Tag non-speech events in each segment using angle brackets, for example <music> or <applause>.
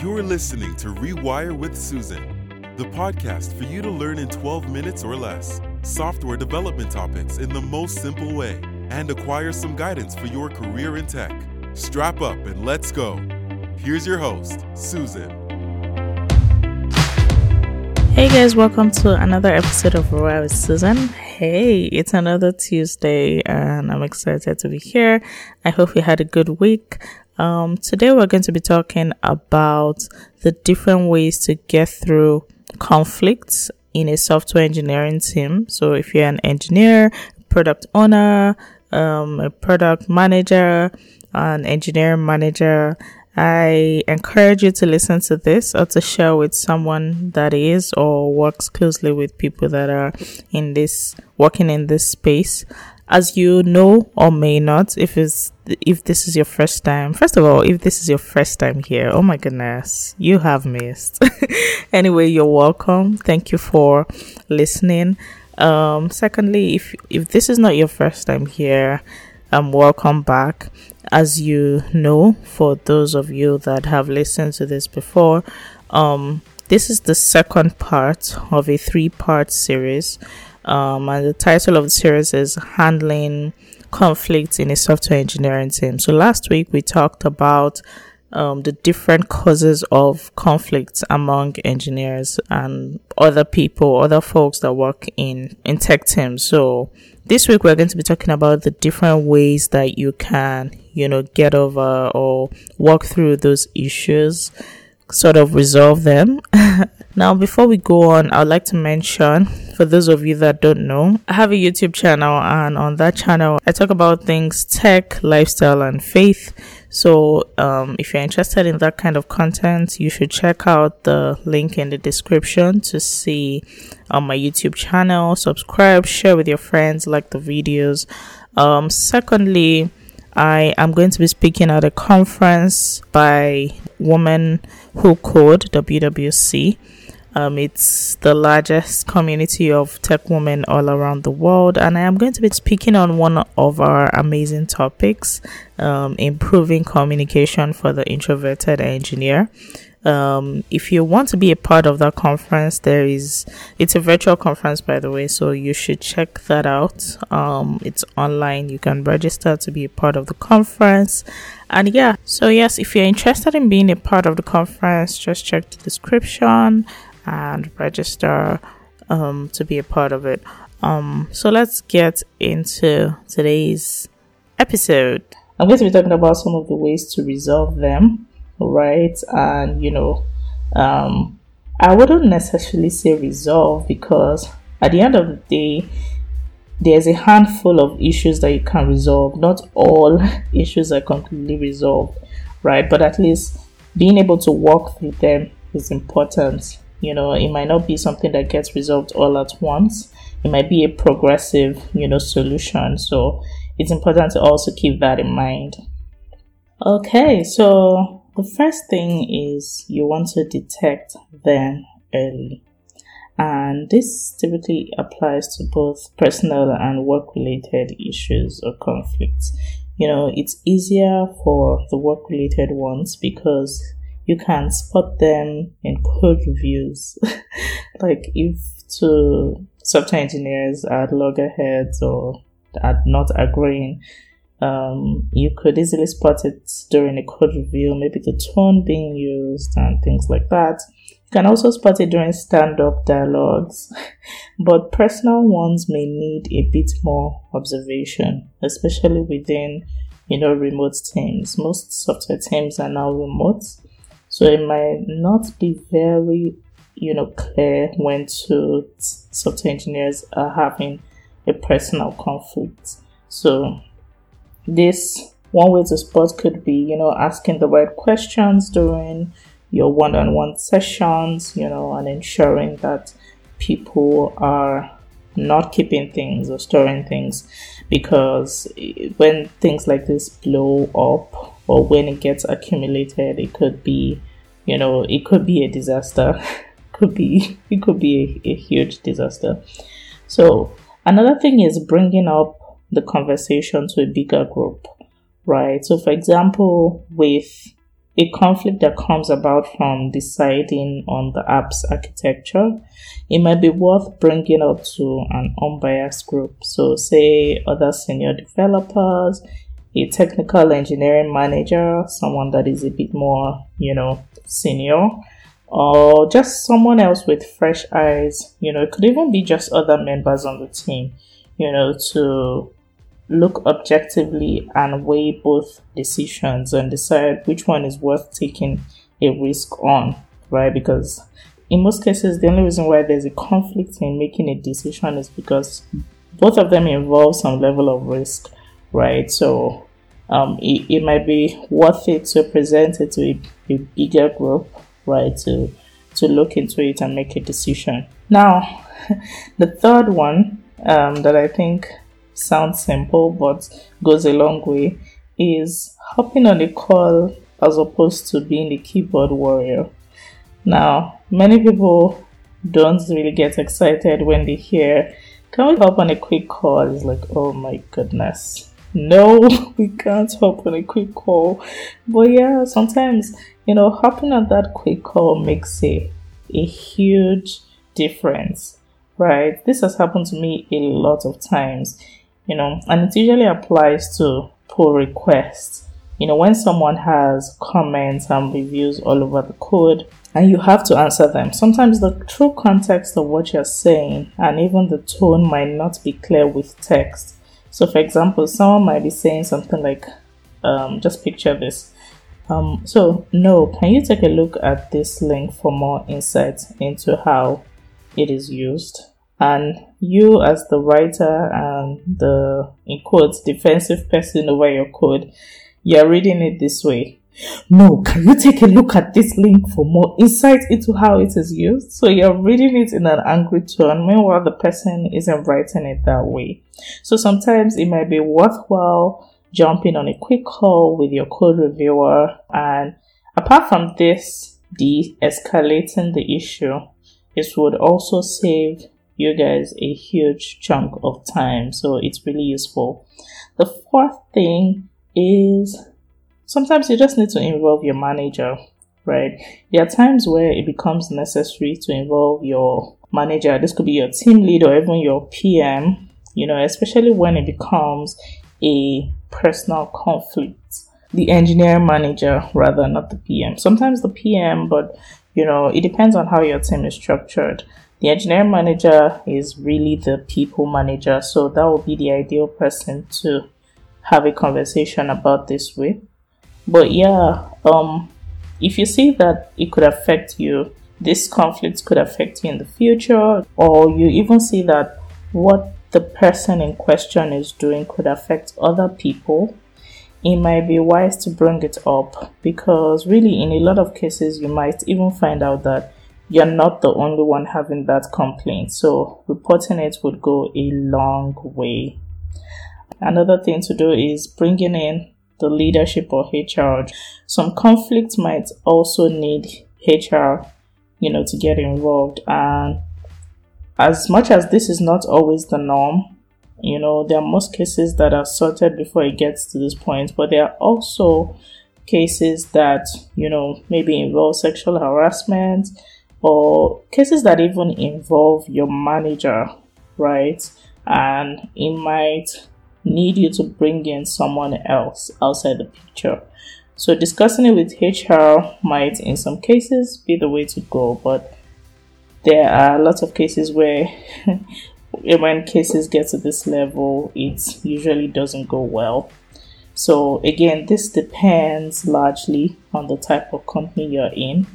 You're listening to Rewire with Susan, the podcast for you to learn in 12 minutes or less software development topics in the most simple way and acquire some guidance for your career in tech. Strap up and let's go. Here's your host, Susan. Hey guys, welcome to another episode of Rewire with Susan. Hey, it's another Tuesday and I'm excited to be here. I hope you had a good week. Um, today we're going to be talking about the different ways to get through conflicts in a software engineering team. So if you're an engineer, product owner, um, a product manager, an engineering manager, I encourage you to listen to this or to share with someone that is or works closely with people that are in this, working in this space as you know or may not if it's if this is your first time first of all if this is your first time here oh my goodness you have missed. <laughs> Anyway you're welcome. Thank you for listening. Um secondly if if this is not your first time here um welcome back. As you know for those of you that have listened to this before um this is the second part of a three part series um, and the title of the series is Handling Conflict in a Software Engineering Team. So last week we talked about um, the different causes of conflicts among engineers and other people, other folks that work in, in tech teams. So this week we're going to be talking about the different ways that you can, you know, get over or walk through those issues sort of resolve them. <laughs> now, before we go on, I'd like to mention for those of you that don't know, I have a YouTube channel, and on that channel, I talk about things tech, lifestyle, and faith. So, um, if you're interested in that kind of content, you should check out the link in the description to see on um, my YouTube channel. Subscribe, share with your friends, like the videos. Um, secondly, I am going to be speaking at a conference by Women Who Code WWC. Um, it's the largest community of tech women all around the world, and I am going to be speaking on one of our amazing topics um, improving communication for the introverted engineer. Um, if you want to be a part of that conference, there is it's a virtual conference by the way, so you should check that out. Um, it's online. You can register to be a part of the conference. And yeah, so yes, if you're interested in being a part of the conference, just check the description and register um, to be a part of it. Um, so let's get into today's episode. I'm going to be talking about some of the ways to resolve them right? And you know, um, I wouldn't necessarily say resolve because at the end of the day, there's a handful of issues that you can resolve. Not all <laughs> issues are completely resolved, right? But at least being able to walk through them is important. You know, it might not be something that gets resolved all at once. It might be a progressive, you know, solution. So it's important to also keep that in mind. Okay, so the first thing is you want to detect them early. And this typically applies to both personal and work related issues or conflicts. You know, it's easier for the work related ones because you can spot them in code reviews. <laughs> like if two software engineers are loggerheads or are not agreeing, um, you could easily spot it during a code review, maybe the tone being used and things like that. You can also spot it during stand up dialogues, <laughs> but personal ones may need a bit more observation, especially within you know remote teams. Most software teams are now remote, so it might not be very you know clear when two software engineers are having a personal conflict. So this one way to spot could be, you know, asking the right questions during your one on one sessions, you know, and ensuring that people are not keeping things or storing things because when things like this blow up or when it gets accumulated, it could be, you know, it could be a disaster. <laughs> could be it could be a, a huge disaster. So another thing is bringing up the conversation to a bigger group, right? So, for example, with a conflict that comes about from deciding on the app's architecture, it might be worth bringing up to an unbiased group. So, say other senior developers, a technical engineering manager, someone that is a bit more, you know, senior, or just someone else with fresh eyes. You know, it could even be just other members on the team, you know, to look objectively and weigh both decisions and decide which one is worth taking a risk on, right? Because in most cases, the only reason why there's a conflict in making a decision is because both of them involve some level of risk, right? So um, it, it might be worth it to present it to a, a bigger group, right? To to look into it and make a decision. Now, <laughs> the third one um, that I think sounds simple but goes a long way is hopping on a call as opposed to being a keyboard warrior. Now, many people don't really get excited when they hear, Can we hop on a quick call? It's like, oh my goodness. No, <laughs> we can't hop on a quick call. But yeah, sometimes, you know, hopping on that quick call makes a, a huge difference, right? This has happened to me a lot of times you know, and it usually applies to pull requests. You know, when someone has comments and reviews all over the code and you have to answer them, sometimes the true context of what you're saying and even the tone might not be clear with text. So, for example, someone might be saying something like, um, just picture this. Um, so, no, can you take a look at this link for more insight into how it is used? and you as the writer and the in quotes defensive person over your code you're reading it this way no can you take a look at this link for more insight into how it is used so you're reading it in an angry tone meanwhile the person isn't writing it that way so sometimes it might be worthwhile jumping on a quick call with your code reviewer and apart from this de-escalating the issue it would also save you guys a huge chunk of time. So it's really useful. The fourth thing is sometimes you just need to involve your manager, right? There are times where it becomes necessary to involve your manager. This could be your team lead or even your PM, you know, especially when it becomes a personal conflict. The engineer manager, rather, not the PM. Sometimes the PM, but you know, it depends on how your team is structured. The engineer manager is really the people manager, so that would be the ideal person to have a conversation about this with. But yeah, um, if you see that it could affect you, this conflict could affect you in the future, or you even see that what the person in question is doing could affect other people, it might be wise to bring it up because, really, in a lot of cases, you might even find out that you're not the only one having that complaint. So reporting it would go a long way. Another thing to do is bringing in the leadership or HR. Some conflicts might also need HR, you know, to get involved. And as much as this is not always the norm, you know, there are most cases that are sorted before it gets to this point, but there are also cases that, you know, maybe involve sexual harassment, or cases that even involve your manager, right? And it might need you to bring in someone else outside the picture. So discussing it with HR might in some cases be the way to go, but there are lots of cases where <laughs> when cases get to this level, it usually doesn't go well. So again, this depends largely on the type of company you're in.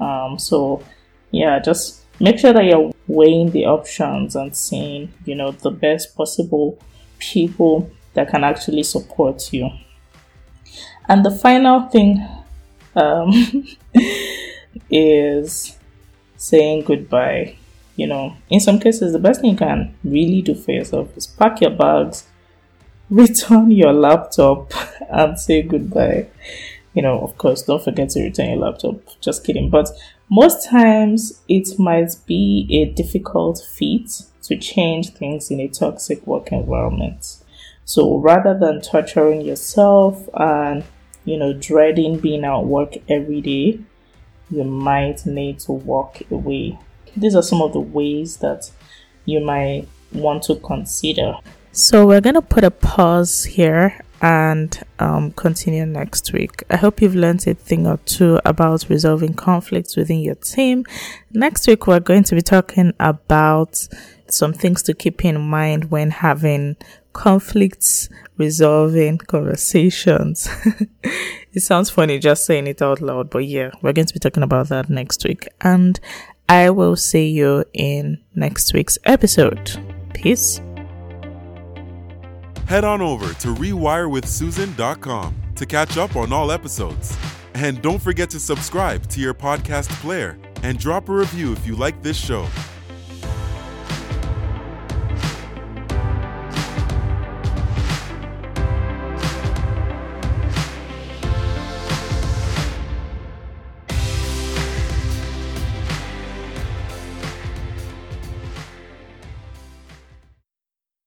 Um, so yeah, just make sure that you're weighing the options and seeing, you know, the best possible people that can actually support you. And the final thing um, <laughs> is saying goodbye. You know, in some cases, the best thing you can really do for yourself is pack your bags, <laughs> return your laptop, and say goodbye. You know, of course, don't forget to return your laptop. Just kidding. But most times, it might be a difficult feat to change things in a toxic work environment. So rather than torturing yourself and you know, dreading being at work every day, you might need to walk away. These are some of the ways that you might want to consider. So, we're going to put a pause here and um, continue next week. I hope you've learned a thing or two about resolving conflicts within your team. Next week, we're going to be talking about some things to keep in mind when having conflicts resolving conversations. <laughs> it sounds funny just saying it out loud, but yeah, we're going to be talking about that next week. And I will see you in next week's episode. Peace. Head on over to rewirewithsusan.com to catch up on all episodes. And don't forget to subscribe to your podcast player and drop a review if you like this show.